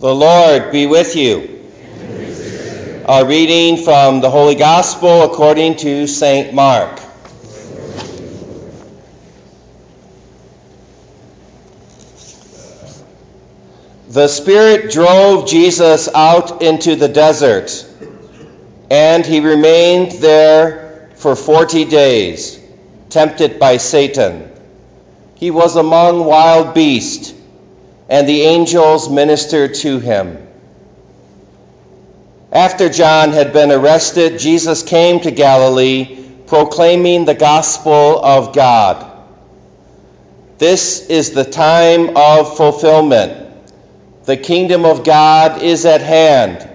The Lord be with you. A reading from the Holy Gospel according to St. Mark. The Spirit drove Jesus out into the desert, and he remained there for forty days, tempted by Satan. He was among wild beasts and the angels ministered to him. After John had been arrested, Jesus came to Galilee proclaiming the gospel of God. This is the time of fulfillment. The kingdom of God is at hand.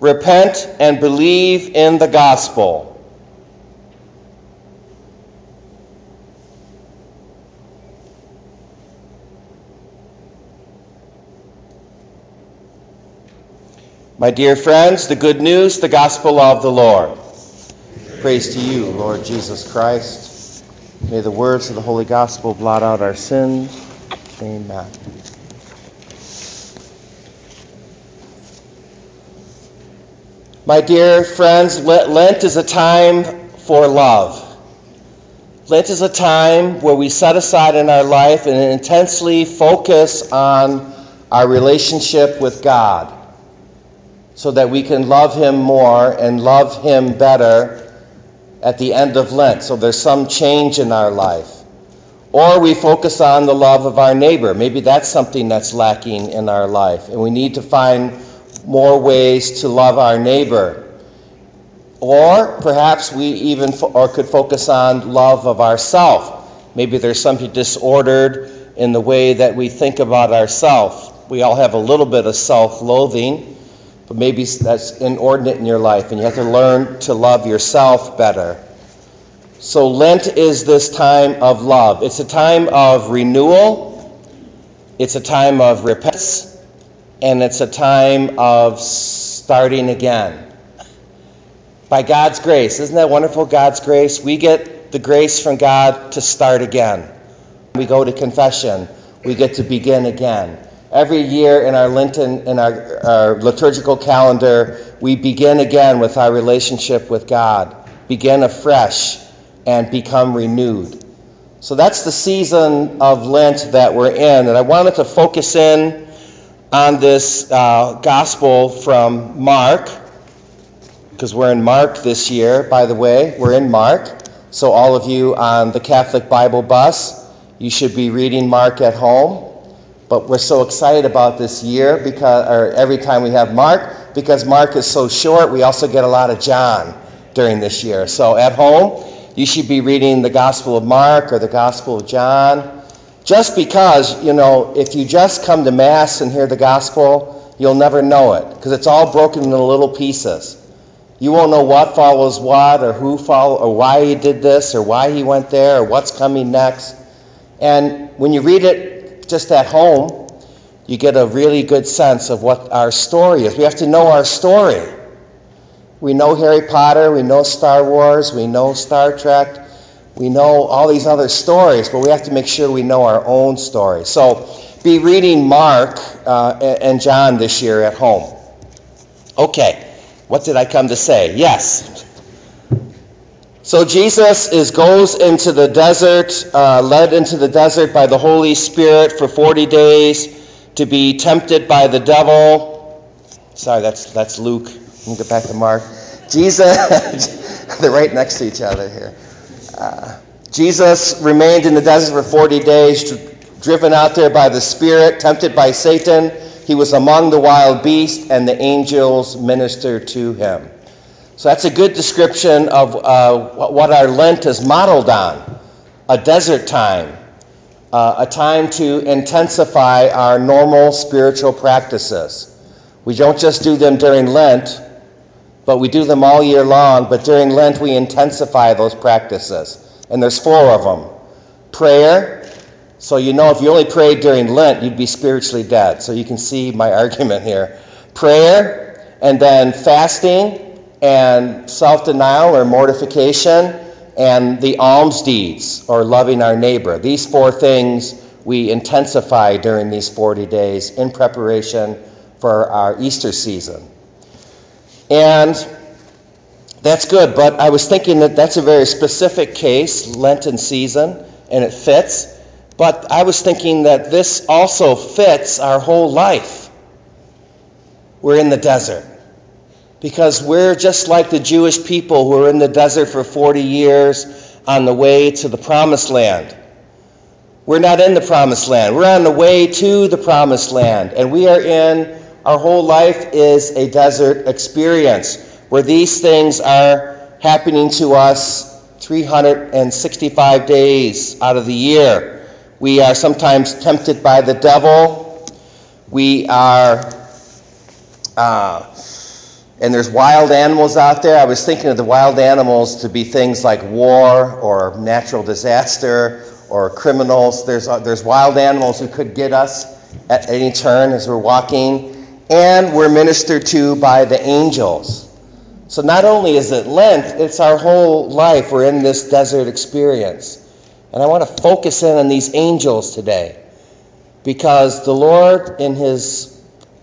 Repent and believe in the gospel. My dear friends, the good news, the gospel of the Lord. Praise to you, Lord Jesus Christ. May the words of the Holy Gospel blot out our sins. Amen. My dear friends, Lent is a time for love. Lent is a time where we set aside in our life and intensely focus on our relationship with God so that we can love Him more and love Him better at the end of Lent. So there's some change in our life. Or we focus on the love of our neighbor. Maybe that's something that's lacking in our life, and we need to find more ways to love our neighbor. Or perhaps we even fo- or could focus on love of ourself. Maybe there's something disordered in the way that we think about ourselves. We all have a little bit of self-loathing but maybe that's inordinate in your life, and you have to learn to love yourself better. So, Lent is this time of love. It's a time of renewal, it's a time of repentance, and it's a time of starting again. By God's grace. Isn't that wonderful, God's grace? We get the grace from God to start again. We go to confession, we get to begin again. Every year in our Lenten, in our, our, liturgical calendar, we begin again with our relationship with God, begin afresh, and become renewed. So that's the season of Lent that we're in. And I wanted to focus in on this uh, gospel from Mark, because we're in Mark this year, by the way. We're in Mark. So, all of you on the Catholic Bible bus, you should be reading Mark at home. But we're so excited about this year because, or every time we have Mark, because Mark is so short, we also get a lot of John during this year. So at home, you should be reading the Gospel of Mark or the Gospel of John. Just because, you know, if you just come to Mass and hear the Gospel, you'll never know it because it's all broken into little pieces. You won't know what follows what or who follow or why he did this or why he went there or what's coming next. And when you read it just at home, you get a really good sense of what our story is. We have to know our story. We know Harry Potter, we know Star Wars, we know Star Trek, we know all these other stories, but we have to make sure we know our own story. So be reading Mark uh, and John this year at home. Okay, what did I come to say? Yes, so Jesus is, goes into the desert, uh, led into the desert by the Holy Spirit for 40 days to be tempted by the devil. Sorry, that's, that's Luke. Let me get back to Mark. Jesus, they're right next to each other here. Uh, Jesus remained in the desert for 40 days, driven out there by the Spirit, tempted by Satan. He was among the wild beasts, and the angels ministered to him. So that's a good description of uh, what our Lent is modeled on a desert time, uh, a time to intensify our normal spiritual practices. We don't just do them during Lent, but we do them all year long. But during Lent, we intensify those practices. And there's four of them prayer. So, you know, if you only prayed during Lent, you'd be spiritually dead. So, you can see my argument here. Prayer, and then fasting and self denial or mortification, and the alms deeds or loving our neighbor. These four things we intensify during these 40 days in preparation for our Easter season. And that's good, but I was thinking that that's a very specific case, Lenten season, and it fits. But I was thinking that this also fits our whole life. We're in the desert. Because we're just like the Jewish people who were in the desert for 40 years on the way to the promised land. We're not in the promised land. We're on the way to the promised land. And we are in, our whole life is a desert experience where these things are happening to us 365 days out of the year. We are sometimes tempted by the devil. We are, uh, and there's wild animals out there. I was thinking of the wild animals to be things like war or natural disaster or criminals. There's, uh, there's wild animals who could get us at any turn as we're walking. And we're ministered to by the angels. So not only is it Lent, it's our whole life. We're in this desert experience. And I want to focus in on these angels today because the Lord, in His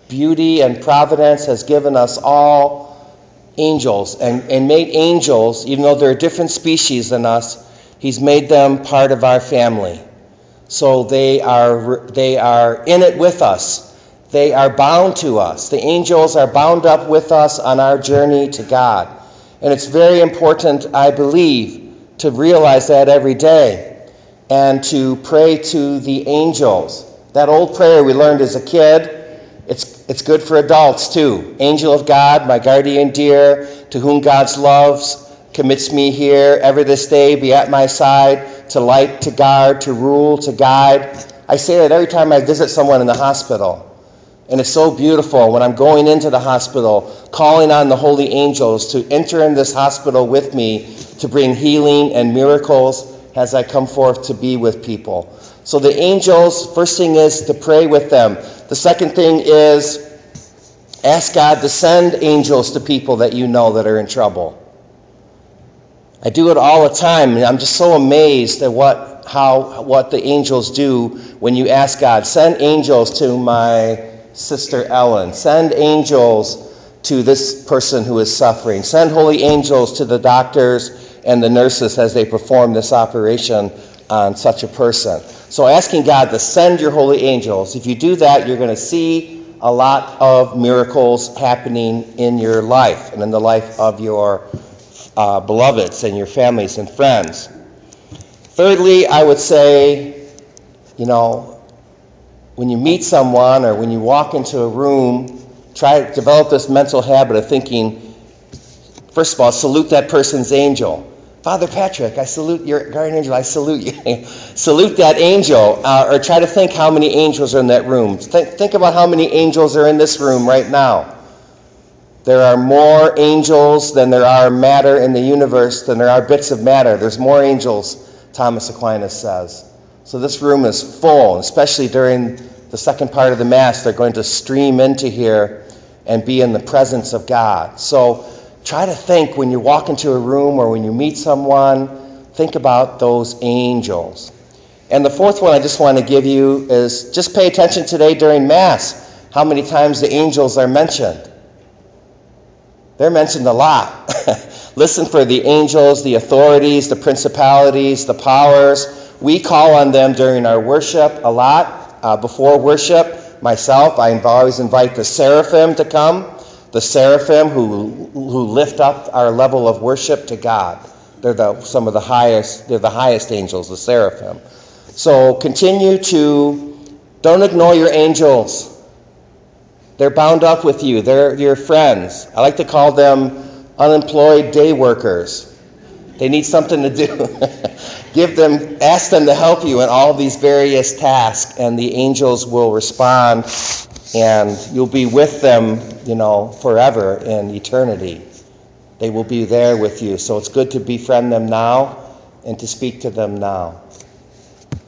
beauty and providence, has given us all angels and, and made angels, even though they're a different species than us, He's made them part of our family. So they are, they are in it with us. They are bound to us. The angels are bound up with us on our journey to God. And it's very important, I believe, to realize that every day and to pray to the angels. That old prayer we learned as a kid, it's, it's good for adults too. Angel of God, my guardian dear, to whom God's loves commits me here, ever this day be at my side, to light, to guard, to rule, to guide. I say that every time I visit someone in the hospital. And it's so beautiful when I'm going into the hospital, calling on the holy angels to enter in this hospital with me to bring healing and miracles as I come forth to be with people. So the angels, first thing is to pray with them. The second thing is ask God to send angels to people that you know that are in trouble. I do it all the time, and I'm just so amazed at what how what the angels do when you ask God, send angels to my sister Ellen, send angels to this person who is suffering, send holy angels to the doctors and the nurses as they perform this operation on such a person. So asking God to send your holy angels, if you do that, you're going to see a lot of miracles happening in your life and in the life of your uh, beloveds and your families and friends. Thirdly, I would say, you know, when you meet someone or when you walk into a room, try to develop this mental habit of thinking, first of all, salute that person's angel. Father Patrick, I salute your guardian angel. I salute you. salute that angel. Uh, or try to think how many angels are in that room. Think, think about how many angels are in this room right now. There are more angels than there are matter in the universe, than there are bits of matter. There's more angels, Thomas Aquinas says. So this room is full, especially during the second part of the Mass. They're going to stream into here and be in the presence of God. So try to think when you walk into a room or when you meet someone, think about those angels. And the fourth one I just want to give you is just pay attention today during Mass how many times the angels are mentioned. They're mentioned a lot. Listen for the angels, the authorities, the principalities, the powers. We call on them during our worship a lot. Uh, before worship, myself, I always invite the seraphim to come the seraphim who, who lift up our level of worship to God. They're the, some of the highest, they're the highest angels, the seraphim. So continue to, don't ignore your angels. They're bound up with you. They're your friends. I like to call them unemployed day workers. They need something to do. Give them, ask them to help you in all these various tasks, and the angels will respond and you'll be with them, you know, forever in eternity. They will be there with you. So it's good to befriend them now and to speak to them now.